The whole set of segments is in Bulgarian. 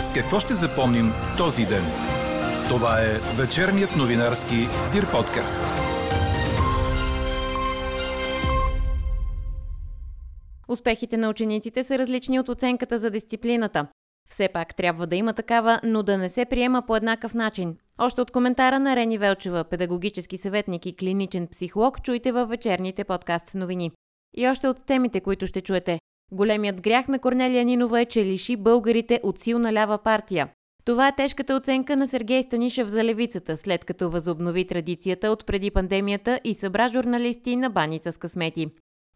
С какво ще запомним този ден? Това е вечерният новинарски Дир подкаст. Успехите на учениците са различни от оценката за дисциплината. Все пак трябва да има такава, но да не се приема по еднакъв начин. Още от коментара на Рени Велчева, педагогически съветник и клиничен психолог, чуйте във вечерните подкаст новини. И още от темите, които ще чуете. Големият грях на Корнелия Нинова е, че лиши българите от силна лява партия. Това е тежката оценка на Сергей Станишев за левицата, след като възобнови традицията от преди пандемията и събра журналисти на баница с късмети.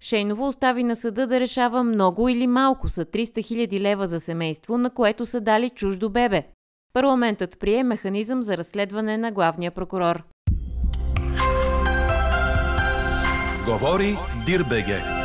Шейново остави на съда да решава много или малко са 300 000 лева за семейство, на което са дали чуждо бебе. Парламентът прие механизъм за разследване на главния прокурор. Говори Дирбеге.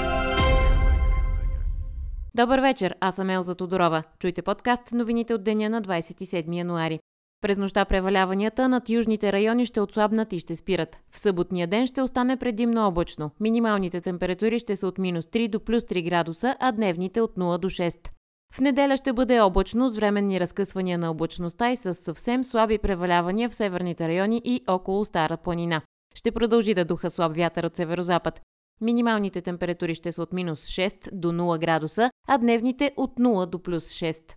Добър вечер, аз съм Елза Тодорова. Чуйте подкаст новините от деня на 27 януари. През нощта преваляванията над южните райони ще отслабнат и ще спират. В съботния ден ще остане предимно облачно. Минималните температури ще са от минус 3 до плюс 3 градуса, а дневните от 0 до 6. В неделя ще бъде облачно с временни разкъсвания на облачността и с съвсем слаби превалявания в северните райони и около Стара планина. Ще продължи да духа слаб вятър от северозапад. Минималните температури ще са от минус 6 до 0 градуса, а дневните от 0 до плюс 6.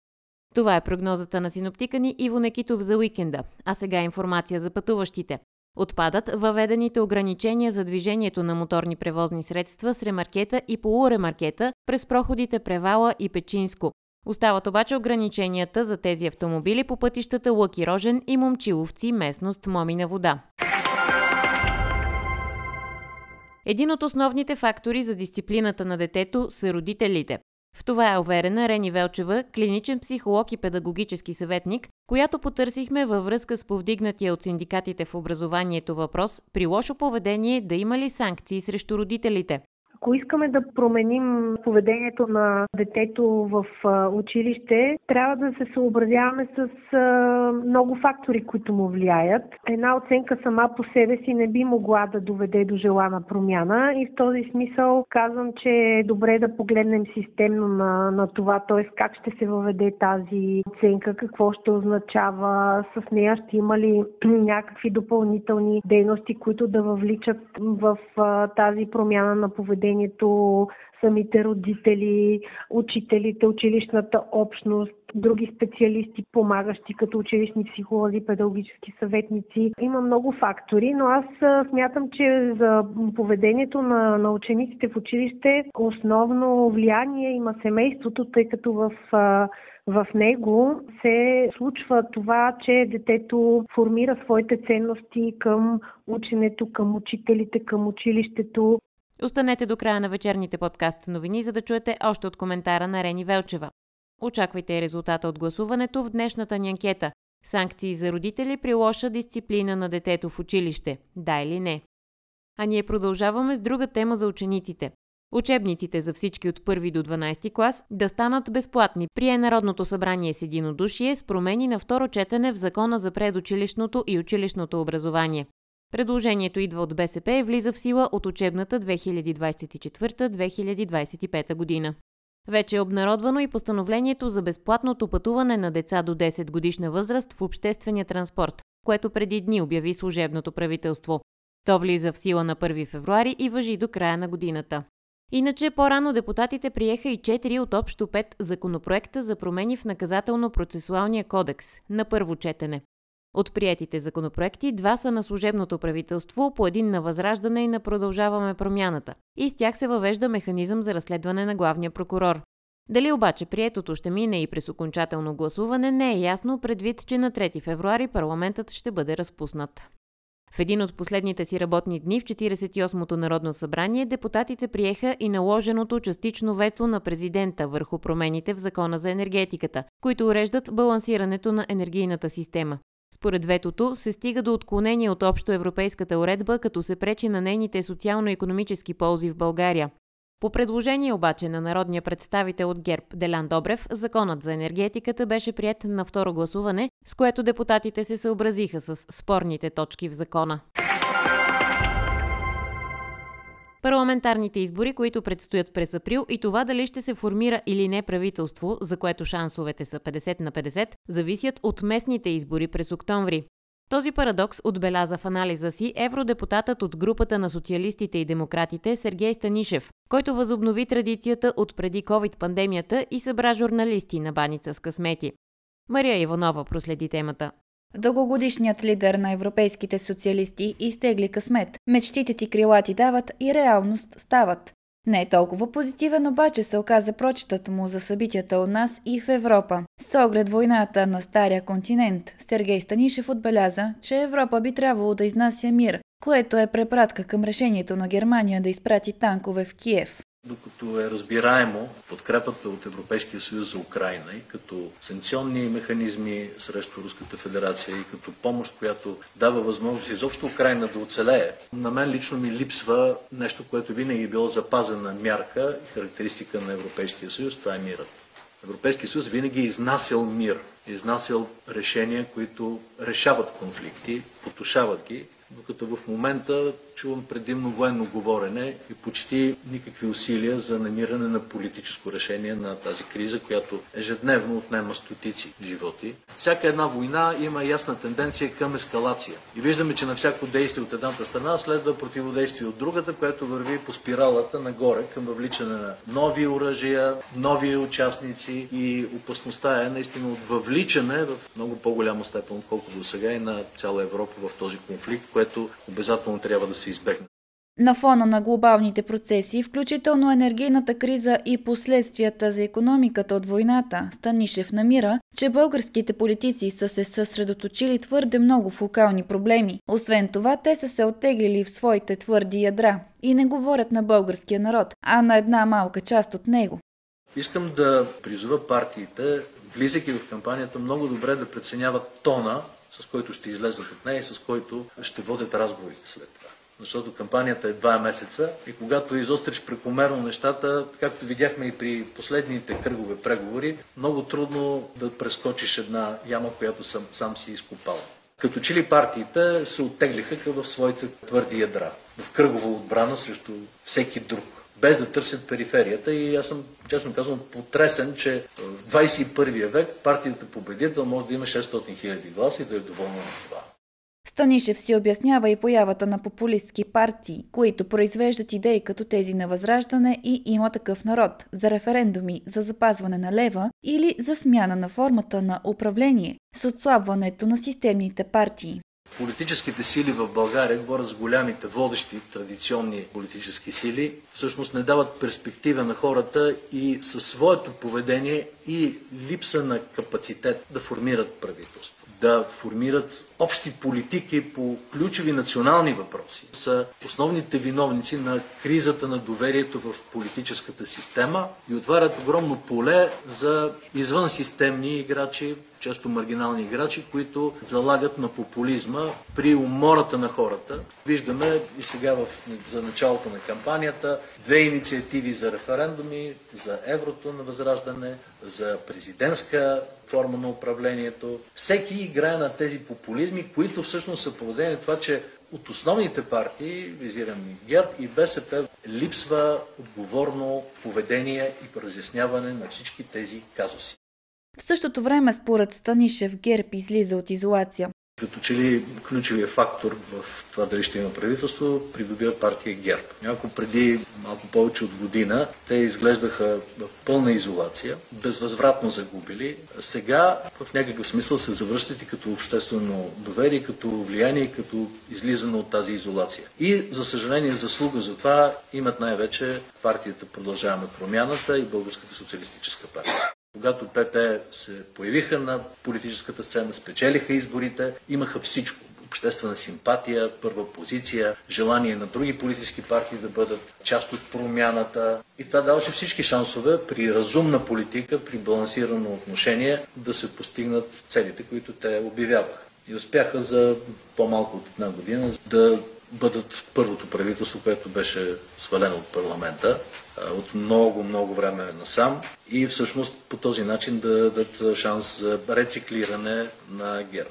Това е прогнозата на синоптика ни Иво Некитов за уикенда. А сега информация за пътуващите. Отпадат въведените ограничения за движението на моторни превозни средства с ремаркета и полуремаркета през проходите Превала и Печинско. Остават обаче ограниченията за тези автомобили по пътищата Лъки Рожен и Момчиловци, местност Момина вода. Един от основните фактори за дисциплината на детето са родителите. В това е уверена Рени Велчева, клиничен психолог и педагогически съветник, която потърсихме във връзка с повдигнатия от синдикатите в образованието въпрос при лошо поведение да има ли санкции срещу родителите. Ако искаме да променим поведението на детето в училище, трябва да се съобразяваме с много фактори, които му влияят. Една оценка сама по себе си не би могла да доведе до желана промяна и в този смисъл казвам, че е добре да погледнем системно на, на това, т.е. как ще се въведе тази оценка, какво ще означава, с нея ще има ли някакви допълнителни дейности, които да въвличат в тази промяна на поведението поведението, самите родители, учителите, училищната общност, други специалисти, помагащи като училищни психолози, педагогически съветници. Има много фактори, но аз смятам, че за поведението на, на учениците в училище основно влияние има семейството, тъй като в в него се случва това, че детето формира своите ценности към ученето, към учителите, към училището. Останете до края на вечерните подкаст новини, за да чуете още от коментара на Рени Велчева. Очаквайте резултата от гласуването в днешната ни анкета. Санкции за родители при лоша дисциплина на детето в училище. Да или не? А ние продължаваме с друга тема за учениците. Учебниците за всички от 1 до 12 клас да станат безплатни. Прие Народното събрание с единодушие с промени на второ четене в Закона за предучилищното и училищното образование. Предложението идва от БСП и влиза в сила от учебната 2024-2025 година. Вече е обнародвано и постановлението за безплатното пътуване на деца до 10 годишна възраст в обществения транспорт, което преди дни обяви служебното правителство. То влиза в сила на 1 февруари и въжи до края на годината. Иначе по-рано депутатите приеха и 4 от общо 5 законопроекта за промени в наказателно-процесуалния кодекс на първо четене. От приятите законопроекти два са на служебното правителство, по един на Възраждане и на Продължаваме промяната. И с тях се въвежда механизъм за разследване на главния прокурор. Дали обаче приетото ще мине и през окончателно гласуване не е ясно, предвид, че на 3 февруари парламентът ще бъде разпуснат. В един от последните си работни дни в 48-то Народно събрание депутатите приеха и наложеното частично вето на президента върху промените в Закона за енергетиката, които уреждат балансирането на енергийната система. Според ветото се стига до отклонение от общо европейската уредба, като се пречи на нейните социално-економически ползи в България. По предложение обаче на народния представител от ГЕРБ Делян Добрев, законът за енергетиката беше прият на второ гласуване, с което депутатите се съобразиха с спорните точки в закона. Парламентарните избори, които предстоят през април и това дали ще се формира или не правителство, за което шансовете са 50 на 50, зависят от местните избори през октомври. Този парадокс отбеляза в анализа си евродепутатът от групата на социалистите и демократите Сергей Станишев, който възобнови традицията от преди COVID-пандемията и събра журналисти на баница с късмети. Мария Иванова проследи темата. Дългогодишният лидер на европейските социалисти изтегли късмет. Мечтите ти крила ти дават и реалност стават. Не е толкова позитивен, обаче се оказа прочитът му за събитията у нас и в Европа. С оглед войната на Стария континент, Сергей Станишев отбеляза, че Европа би трябвало да изнася мир, което е препратка към решението на Германия да изпрати танкове в Киев докато е разбираемо подкрепата от Европейския съюз за Украина и като санкционни механизми срещу Руската федерация и като помощ, която дава възможност изобщо Украина да оцелее, на мен лично ми липсва нещо, което винаги е било запазена мярка и характеристика на Европейския съюз, това е мирът. Европейския съюз винаги е изнасял мир, изнасял решения, които решават конфликти, потушават ги докато в момента чувам предимно военно говорене и почти никакви усилия за намиране на политическо решение на тази криза, която ежедневно отнема стотици животи. Всяка една война има ясна тенденция към ескалация. И виждаме, че на всяко действие от едната страна следва противодействие от другата, което върви по спиралата нагоре към въвличане на нови оръжия, нови участници и опасността е наистина от въвличане в много по-голяма степен, отколкото до сега и на цяла Европа в този конфликт, което обязателно трябва да се избегне. На фона на глобалните процеси, включително енергийната криза и последствията за економиката от войната, Станишев намира, че българските политици са се съсредоточили твърде много в локални проблеми. Освен това, те са се оттеглили в своите твърди ядра и не говорят на българския народ, а на една малка част от него. Искам да призова партиите, влизайки в кампанията, много добре да преценяват тона, с който ще излезат от нея и с който ще водят разговорите след. Защото кампанията е два месеца и когато изостриш прекомерно нещата, както видяхме и при последните кръгове преговори, много трудно да прескочиш една яма, която сам, сам си изкопал. Като че ли партиите се оттеглиха в своите твърди ядра, в кръгова отбрана срещу всеки друг без да търсят периферията. И аз съм, честно казвам, потресен, че в 21 век партията победител може да има 600 хиляди гласа и да е доволна от това. Станишев си обяснява и появата на популистски партии, които произвеждат идеи като тези на Възраждане и има такъв народ за референдуми за запазване на лева или за смяна на формата на управление с отслабването на системните партии. Политическите сили в България, говоря с голямите водещи традиционни политически сили, всъщност не дават перспектива на хората и със своето поведение и липса на капацитет да формират правителство да формират общи политики по ключови национални въпроси, са основните виновници на кризата на доверието в политическата система и отварят огромно поле за извънсистемни играчи, често маргинални играчи, които залагат на популизма при умората на хората. Виждаме и сега в, за началото на кампанията две инициативи за референдуми, за еврото на възраждане, за президентска форма на управлението. Всеки играе на тези популизми, които всъщност са породени това, че от основните партии, визирам и ГЕРБ и БСП, липсва отговорно поведение и разясняване на всички тези казуси. В същото време, според Станишев, ГЕРБ излиза от изолация. Като че ли ключовия фактор в това дали ще има правителство, придобива партия ГЕРБ. Няколко преди малко повече от година те изглеждаха в пълна изолация, безвъзвратно загубили. Сега в някакъв смисъл се завръщат и като обществено доверие, като влияние, като излизане от тази изолация. И, за съжаление, заслуга за това имат най-вече партията Продължаваме промяната и Българската социалистическа партия. Когато ПП се появиха на политическата сцена, спечелиха изборите, имаха всичко. Обществена симпатия, първа позиция, желание на други политически партии да бъдат част от промяната. И това даваше всички шансове при разумна политика, при балансирано отношение да се постигнат целите, които те обявяваха. И успяха за по-малко от една година да бъдат първото правителство, което беше свалено от парламента от много, много време насам и всъщност по този начин да дадат шанс за рециклиране на ГЕРБ.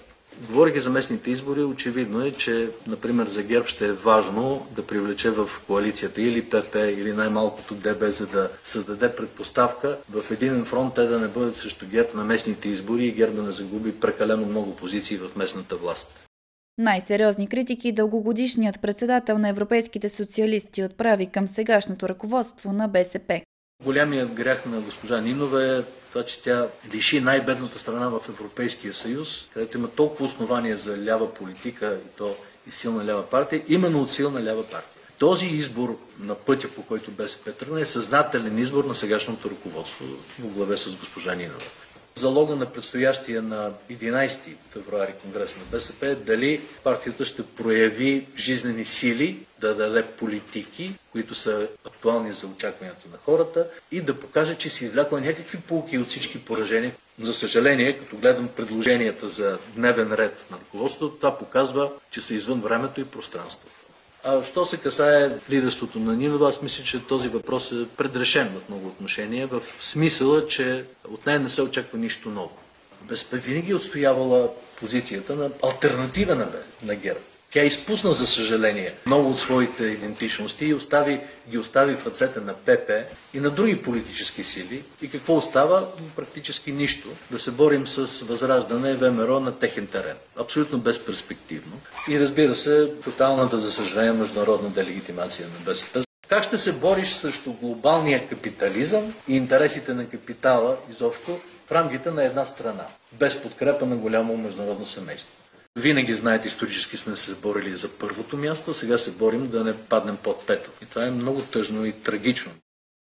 Говорих за местните избори, очевидно е, че, например, за ГЕРБ ще е важно да привлече в коалицията или ПП, или най-малкото ДБ, за да създаде предпоставка в един фронт те да не бъдат срещу ГЕРБ на местните избори и ГЕРБ да не загуби прекалено много позиции в местната власт. Най-сериозни критики дългогодишният председател на европейските социалисти отправи към сегашното ръководство на БСП. Голямият грях на госпожа Нинова е това, че тя лиши най-бедната страна в Европейския съюз, където има толкова основания за лява политика и то и силна лява партия, именно от силна лява партия. Този избор на пътя, по който БСП тръгна, е съзнателен избор на сегашното ръководство в главе с госпожа Нинова. Залога на предстоящия на 11 февруари конгрес на БСП е дали партията ще прояви жизнени сили, да даде политики, които са актуални за очакванията на хората и да покаже, че си извлякла някакви полки от всички поражения. За съжаление, като гледам предложенията за дневен ред на ръководството, това показва, че са извън времето и пространството. А що се касае лидерството на Нинова, аз мисля, че този въпрос е предрешен в много отношения, в смисъла, че от нея не се очаква нищо ново. БСП винаги е отстоявала позицията на альтернатива на, на ГЕРБ. Тя изпусна, за съжаление, много от своите идентичности и остави, ги остави в ръцете на ПП и на други политически сили. И какво остава? Практически нищо. Да се борим с възраждане ВМРО на техен терен. Абсолютно безперспективно. И разбира се, тоталната, за съжаление, международна делегитимация на БСП. Как ще се бориш срещу глобалния капитализъм и интересите на капитала изобщо в рамките на една страна, без подкрепа на голямо международно семейство? Винаги, знаете, исторически сме се борили за първото място, а сега се борим да не паднем под пето. И това е много тъжно и трагично.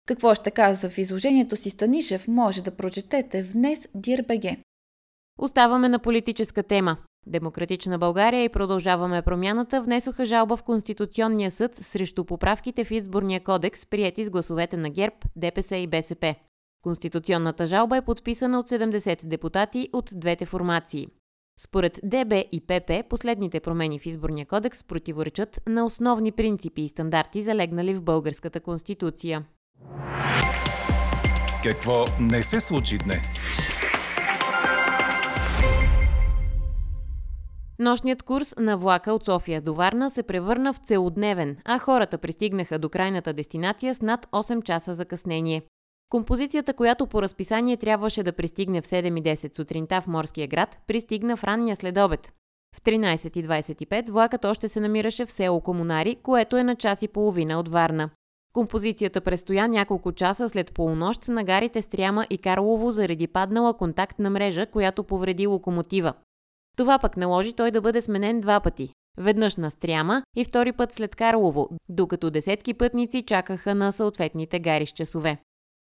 Какво ще каза в изложението си Станишев, може да прочетете в днес Дирбеге. Оставаме на политическа тема. Демократична България и продължаваме промяната внесоха жалба в Конституционния съд срещу поправките в изборния кодекс, прияти с гласовете на ГЕРБ, ДПС и БСП. Конституционната жалба е подписана от 70 депутати от двете формации. Според ДБ и ПП, последните промени в изборния кодекс противоречат на основни принципи и стандарти, залегнали в българската конституция. Какво не се случи днес? Нощният курс на влака от София до Варна се превърна в целодневен, а хората пристигнаха до крайната дестинация с над 8 часа закъснение. Композицията, която по разписание трябваше да пристигне в 7.10 сутринта в Морския град, пристигна в ранния следобед. В 13.25 влакът още се намираше в село Комунари, което е на час и половина от Варна. Композицията престоя няколко часа след полунощ на гарите Стряма и Карлово заради паднала контактна мрежа, която повреди локомотива. Това пък наложи той да бъде сменен два пъти. Веднъж на Стряма и втори път след Карлово, докато десетки пътници чакаха на съответните гари с часове.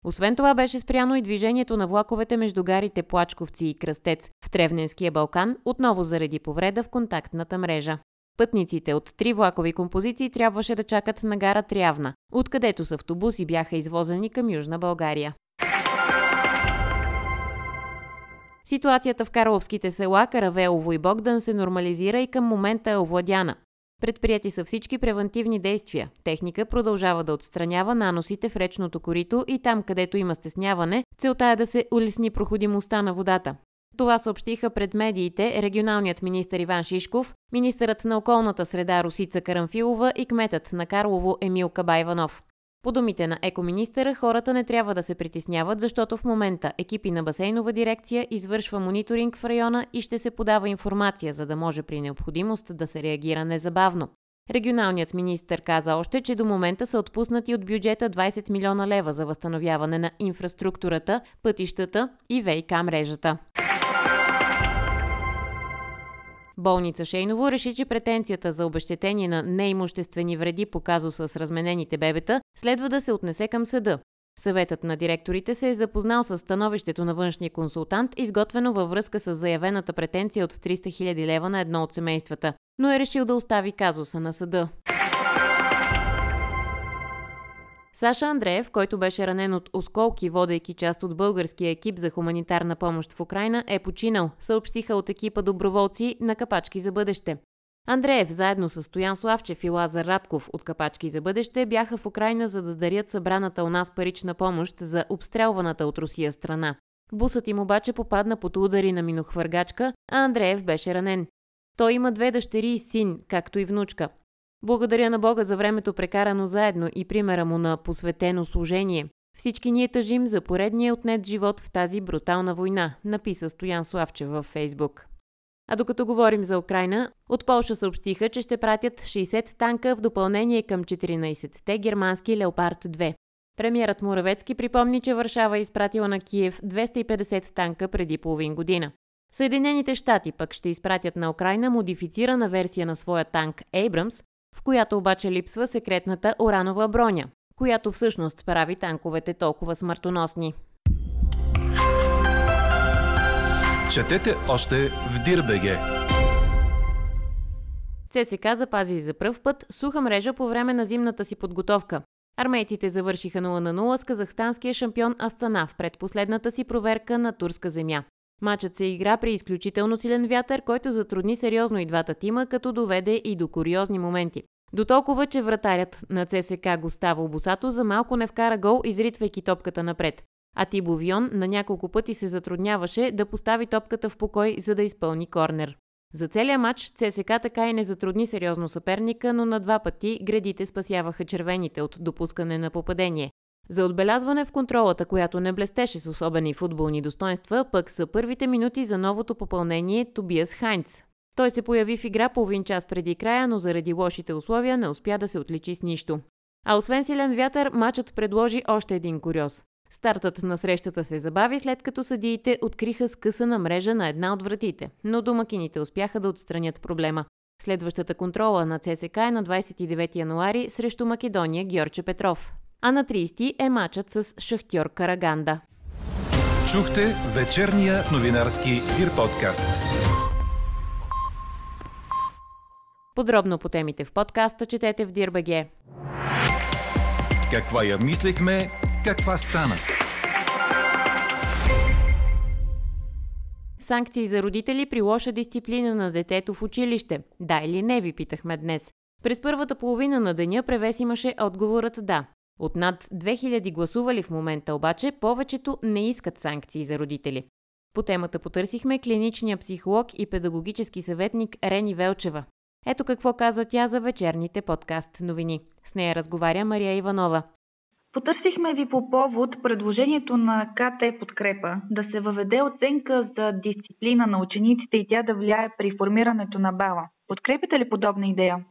Освен това беше спряно и движението на влаковете между гарите Плачковци и Кръстец в Тревненския Балкан, отново заради повреда в контактната мрежа. Пътниците от три влакови композиции трябваше да чакат на гара Трявна, откъдето с автобуси бяха извозени към Южна България. Ситуацията в Карловските села Каравелово и Богдан се нормализира и към момента е овладяна. Предприяти са всички превентивни действия. Техника продължава да отстранява наносите в речното корито и там, където има стесняване, целта е да се улесни проходимостта на водата. Това съобщиха пред медиите регионалният министр Иван Шишков, министърът на околната среда Русица Карамфилова и кметът на Карлово Емил Кабайванов. По думите на екоминистъра, хората не трябва да се притесняват, защото в момента екипи на басейнова дирекция извършва мониторинг в района и ще се подава информация, за да може при необходимост да се реагира незабавно. Регионалният министр каза още, че до момента са отпуснати от бюджета 20 милиона лева за възстановяване на инфраструктурата, пътищата и ВИК мрежата. Болница Шейново реши, че претенцията за обещетение на неимуществени вреди по казуса с разменените бебета следва да се отнесе към съда. Съветът на директорите се е запознал с становището на външния консултант, изготвено във връзка с заявената претенция от 300 000 лева на едно от семействата, но е решил да остави казуса на съда. Саша Андреев, който беше ранен от осколки, водейки част от българския екип за хуманитарна помощ в Украина, е починал, съобщиха от екипа доброволци на Капачки за бъдеще. Андреев, заедно с Стоян Славчев и Лазар Радков от Капачки за бъдеще, бяха в Украина за да дарят събраната у нас парична помощ за обстрелваната от Русия страна. Бусът им обаче попадна под удари на минохвъргачка, а Андреев беше ранен. Той има две дъщери и син, както и внучка. Благодаря на Бога за времето прекарано заедно и примера му на посветено служение. Всички ние тъжим за поредния отнет живот в тази брутална война, написа Стоян Славчев във Фейсбук. А докато говорим за Украина, от Полша съобщиха, че ще пратят 60 танка в допълнение към 14-те германски Леопард 2. Премьерът Муравецки припомни, че Варшава е изпратила на Киев 250 танка преди половин година. Съединените щати пък ще изпратят на Украина модифицирана версия на своя танк Abrams, в която обаче липсва секретната уранова броня, която всъщност прави танковете толкова смъртоносни. Четете още в Дирбеге. ЦСК запази за пръв път суха мрежа по време на зимната си подготовка. Армейците завършиха 0 на 0 с казахстанския шампион Астана в предпоследната си проверка на турска земя. Матчът се игра при изключително силен вятър, който затрудни сериозно и двата тима, като доведе и до куриозни моменти. До толкова, че вратарят на ЦСК Густаво Босато за малко не вкара гол, изритвайки топката напред. А Тибо Вион на няколко пъти се затрудняваше да постави топката в покой, за да изпълни корнер. За целия матч ЦСК така и не затрудни сериозно съперника, но на два пъти градите спасяваха червените от допускане на попадение. За отбелязване в контролата, която не блестеше с особени футболни достоинства, пък са първите минути за новото попълнение Тобиас Хайнц. Той се появи в игра половин час преди края, но заради лошите условия не успя да се отличи с нищо. А освен силен вятър, матчът предложи още един куриоз. Стартът на срещата се забави след като съдиите откриха скъсана мрежа на една от вратите, но домакините успяха да отстранят проблема. Следващата контрола на ЦСК е на 29 януари срещу Македония Георче Петров. А на 30 е матчът с Шахтьор Караганда. Чухте вечерния новинарски Дир подкаст. Подробно по темите в подкаста четете в Дирбаге. Каква я мислехме, каква стана? Санкции за родители при лоша дисциплина на детето в училище. Да или не, ви питахме днес. През първата половина на деня превес имаше отговорът да. От над 2000 гласували в момента обаче, повечето не искат санкции за родители. По темата потърсихме клиничния психолог и педагогически съветник Рени Велчева. Ето какво каза тя за вечерните подкаст новини. С нея разговаря Мария Иванова. Потърсихме ви по повод предложението на КТ Подкрепа да се въведе оценка за дисциплина на учениците и тя да влияе при формирането на бала. Подкрепите ли подобна идея?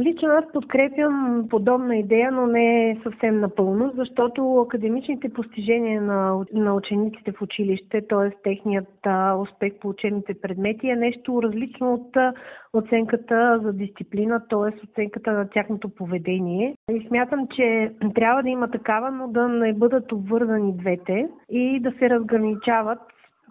Лично аз подкрепям подобна идея, но не съвсем напълно, защото академичните постижения на, на учениците в училище, т.е. техният успех по учебните предмети е нещо различно от оценката за дисциплина, т.е. оценката на тяхното поведение. И смятам, че трябва да има такава, но да не бъдат обвързани двете и да се разграничават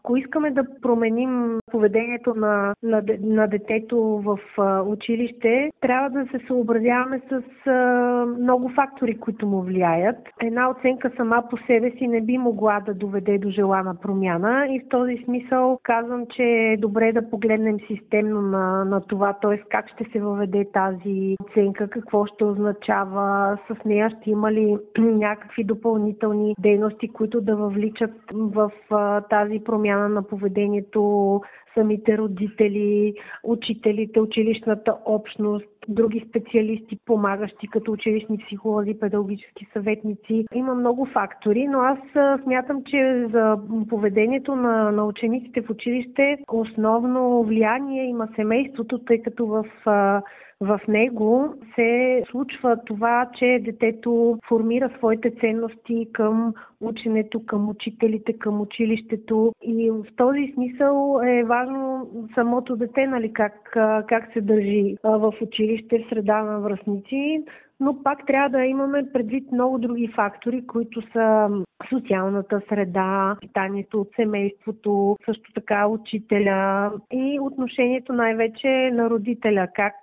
ако искаме да променим поведението на, на, на детето в а, училище, трябва да се съобразяваме с а, много фактори, които му влияят. Една оценка сама по себе си не би могла да доведе до желана промяна и в този смисъл казвам, че е добре да погледнем системно на, на това, т.е. как ще се въведе тази оценка, какво ще означава, с нея ще има ли някакви допълнителни дейности, които да въвличат в а, тази промяна на поведението, самите родители, учителите, училищната общност, други специалисти, помагащи като училищни психолози, педагогически съветници. Има много фактори, но аз смятам, че за поведението на, на учениците в училище основно влияние има семейството, тъй като в в него се случва това, че детето формира своите ценности към ученето, към учителите, към училището. И в този смисъл е важно самото дете, нали, как, как се държи в училище, в среда на връзници но пак трябва да имаме предвид много други фактори, които са социалната среда, питанието от семейството, също така учителя и отношението най-вече на родителя, как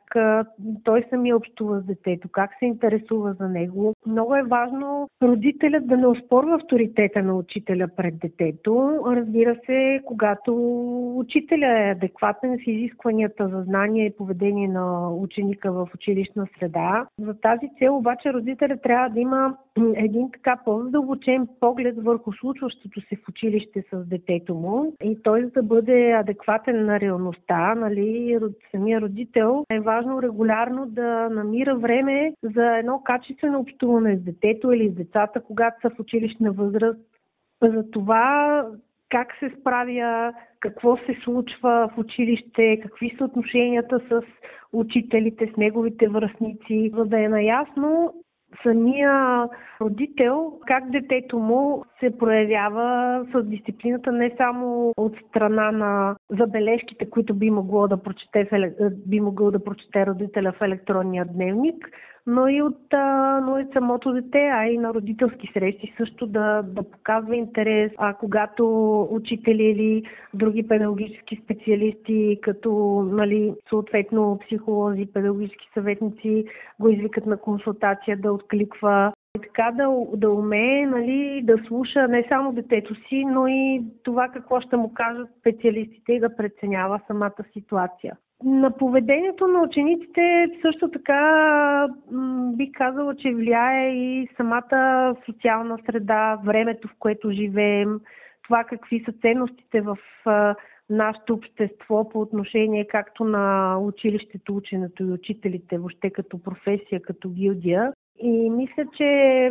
той самия общува с детето, как се интересува за него. Много е важно родителят да не оспорва авторитета на учителя пред детето. Разбира се, когато учителя е адекватен с изискванията за знание и поведение на ученика в училищна среда. За тази тази цел обаче родителя трябва да има един така по-задълбочен поглед върху случващото се в училище с детето му и той да бъде адекватен на реалността, нали, самия родител е важно регулярно да намира време за едно качествено общуване с детето или с децата, когато са в училищна възраст. За това как се справя, какво се случва в училище, какви са отношенията с учителите, с неговите връзници, за да е наясно самия родител, как детето му се проявява с дисциплината не само от страна на забележките, които би могло да прочете, би могъл да прочете родителя в електронния дневник, но и от, но и самото дете, а и на родителски срещи също да, да показва интерес. А когато учители или други педагогически специалисти, като нали, съответно психолози, педагогически съветници, го извикат на консултация да откликва и така да, да умее нали, да слуша не само детето си, но и това какво ще му кажат специалистите и да преценява самата ситуация. На поведението на учениците също така бих казала, че влияе и самата социална среда, времето, в което живеем, това какви са ценностите в нашето общество по отношение както на училището, ученето и учителите, въобще като професия, като гилдия. И мисля, че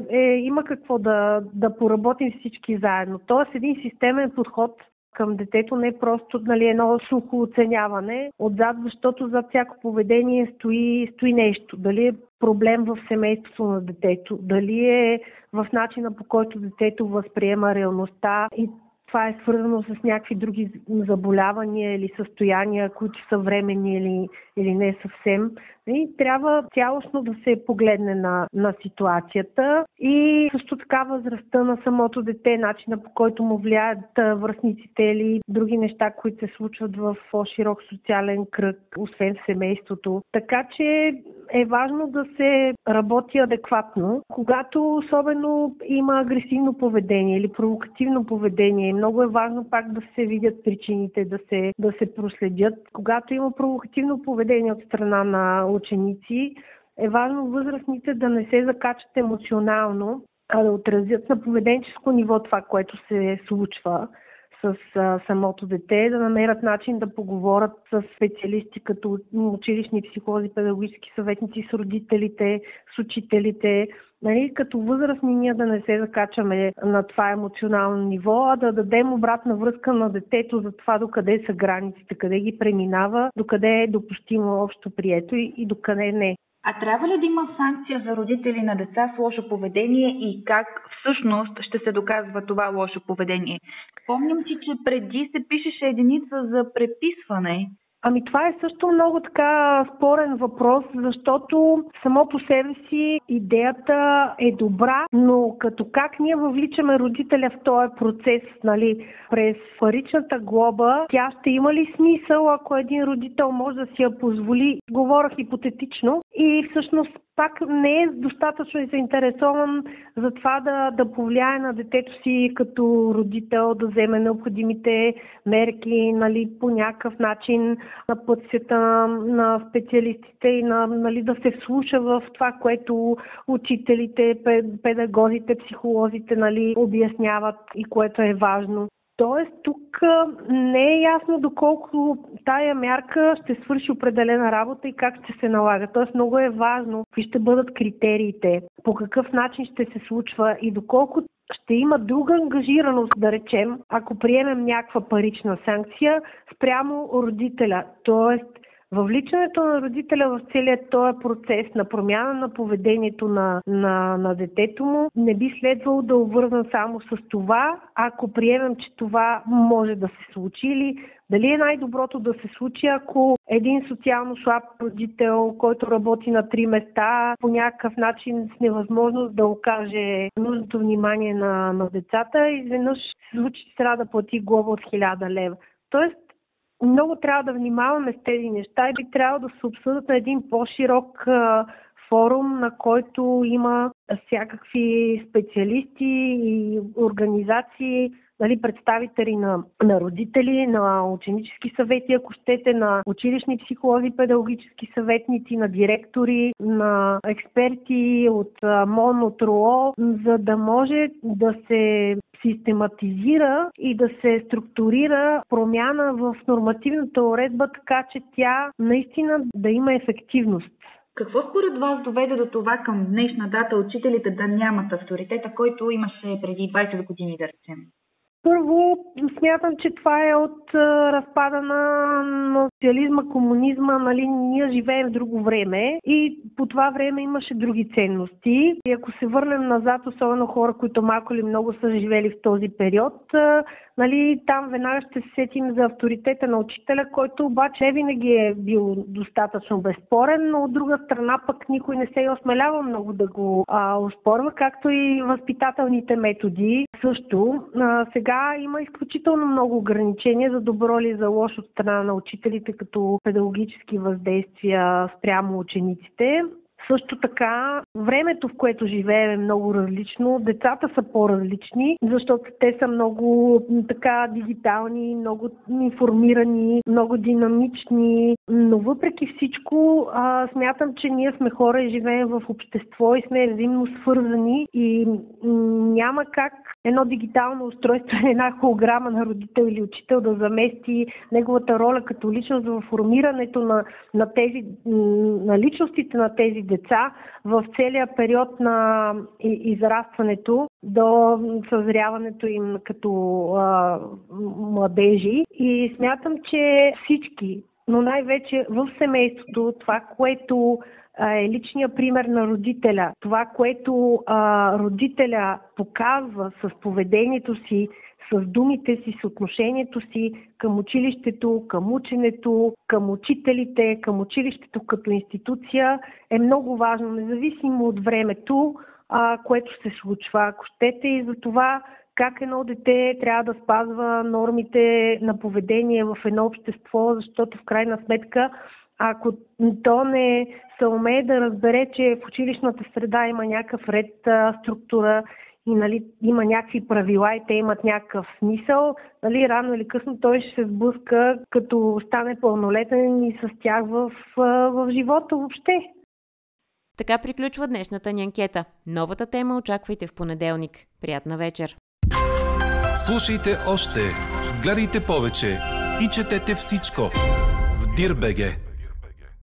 е, има какво да, да поработим всички заедно. Тоест един системен подход към детето, не просто нали, едно сухо оценяване отзад, защото зад всяко поведение стои, стои нещо. Дали е проблем в семейството на детето, дали е в начина по който детето възприема реалността и това е свързано с някакви други заболявания или състояния, които са временни или, или не съвсем. И трябва цялостно да се погледне на, на ситуацията и също така възрастта на самото дете, начина по който му влияят връзниците или други неща, които се случват в по-широк социален кръг, освен в семейството. Така че е важно да се работи адекватно. Когато особено има агресивно поведение или провокативно поведение, много е важно пак да се видят причините, да се, да се проследят. Когато има провокативно поведение от страна на ученици, е важно възрастните да не се закачат емоционално, а да отразят на поведенческо ниво това, което се случва с самото дете, да намерят начин да поговорят с специалисти като училищни психолози, педагогически съветници, с родителите, с учителите. Нали, като възрастни ние да не се закачаме на това емоционално ниво, а да дадем обратна връзка на детето за това докъде са границите, къде ги преминава, докъде е допустимо общо прието и, и докъде не. А трябва ли да има санкция за родители на деца с лошо поведение и как всъщност ще се доказва това лошо поведение? Помням си, че преди се пишеше единица за преписване. Ами това е също много така спорен въпрос, защото само по себе си идеята е добра, но като как ние въвличаме родителя в този процес, нали, през паричната глоба, тя ще има ли смисъл, ако един родител може да си я позволи, говоря хипотетично, и всъщност пак не е достатъчно заинтересован за това да, да повлияе на детето си като родител, да вземе необходимите мерки, нали, по някакъв начин на пътствата на специалистите и на, нали, да се вслуша в това, което учителите, педагозите, психолозите нали, обясняват и което е важно. Тоест, тук не е ясно доколко тая мярка ще свърши определена работа и как ще се налага. Тоест, много е важно какви ще бъдат критериите, по какъв начин ще се случва и доколко ще има друга ангажираност, да речем, ако приемем някаква парична санкция спрямо родителя. Тоест, Въвличането на родителя в целият този процес на промяна на поведението на, на, на детето му не би следвало да обвързан само с това, ако приемем, че това може да се случи или дали е най-доброто да се случи, ако един социално слаб родител, който работи на три места, по някакъв начин с невъзможност да окаже нужното внимание на, на децата, изведнъж се случи, че трябва да плати глоба от 1000 лева. Тоест, много трябва да внимаваме с тези неща и би трябвало да се обсъдят на един по-широк форум, на който има всякакви специалисти и организации, нали, представители на, на родители, на ученически съвети, ако щете, на училищни психолози, педагогически съветници, на директори, на експерти от МОН, от РОО, за да може да се систематизира и да се структурира промяна в нормативната уредба, така че тя наистина да има ефективност. Какво според вас доведе до това към днешна дата учителите да нямат авторитета, който имаше преди 20 години, да речем? Първо, смятам, че това е от разпада на социализма, комунизма. Нали, ние живеем в друго време и по това време имаше други ценности. И ако се върнем назад, особено хора, които малко или много са живели в този период, нали, там веднага ще се сетим за авторитета на учителя, който обаче винаги е бил достатъчно безспорен, но от друга страна пък никой не се е осмелява много да го а, оспорва, както и възпитателните методи също. А, сега има изключително много ограничения за добро или за лошо страна на учителите като педагогически въздействия спрямо учениците. Също така, времето, в което живеем е много различно. Децата са по-различни, защото те са много така дигитални, много информирани, много динамични. Но въпреки всичко, а, смятам, че ние сме хора и живеем в общество и сме взаимно свързани и няма как едно дигитално устройство, една холограма на родител или учител да замести неговата роля като личност в формирането на, на, тези, на личностите на тези деца в целия период на израстването до съзряването им като а, младежи. И смятам, че всички, но най-вече в семейството, това, което е личния пример на родителя. Това, което а, родителя показва с поведението си, с думите си, с отношението си към училището, към ученето, към учителите, към училището като институция е много важно, независимо от времето, а, което се случва, ако щете, и за това как едно дете трябва да спазва нормите на поведение в едно общество, защото в крайна сметка ако то не се умее да разбере, че в училищната среда има някакъв ред, структура и нали, има някакви правила и те имат някакъв смисъл, нали, рано или късно той ще се сблъска, като стане пълнолетен и с тях в, в живота въобще. Така приключва днешната ни анкета. Новата тема очаквайте в понеделник. Приятна вечер! Слушайте още, гледайте повече и четете всичко в Дирбеге.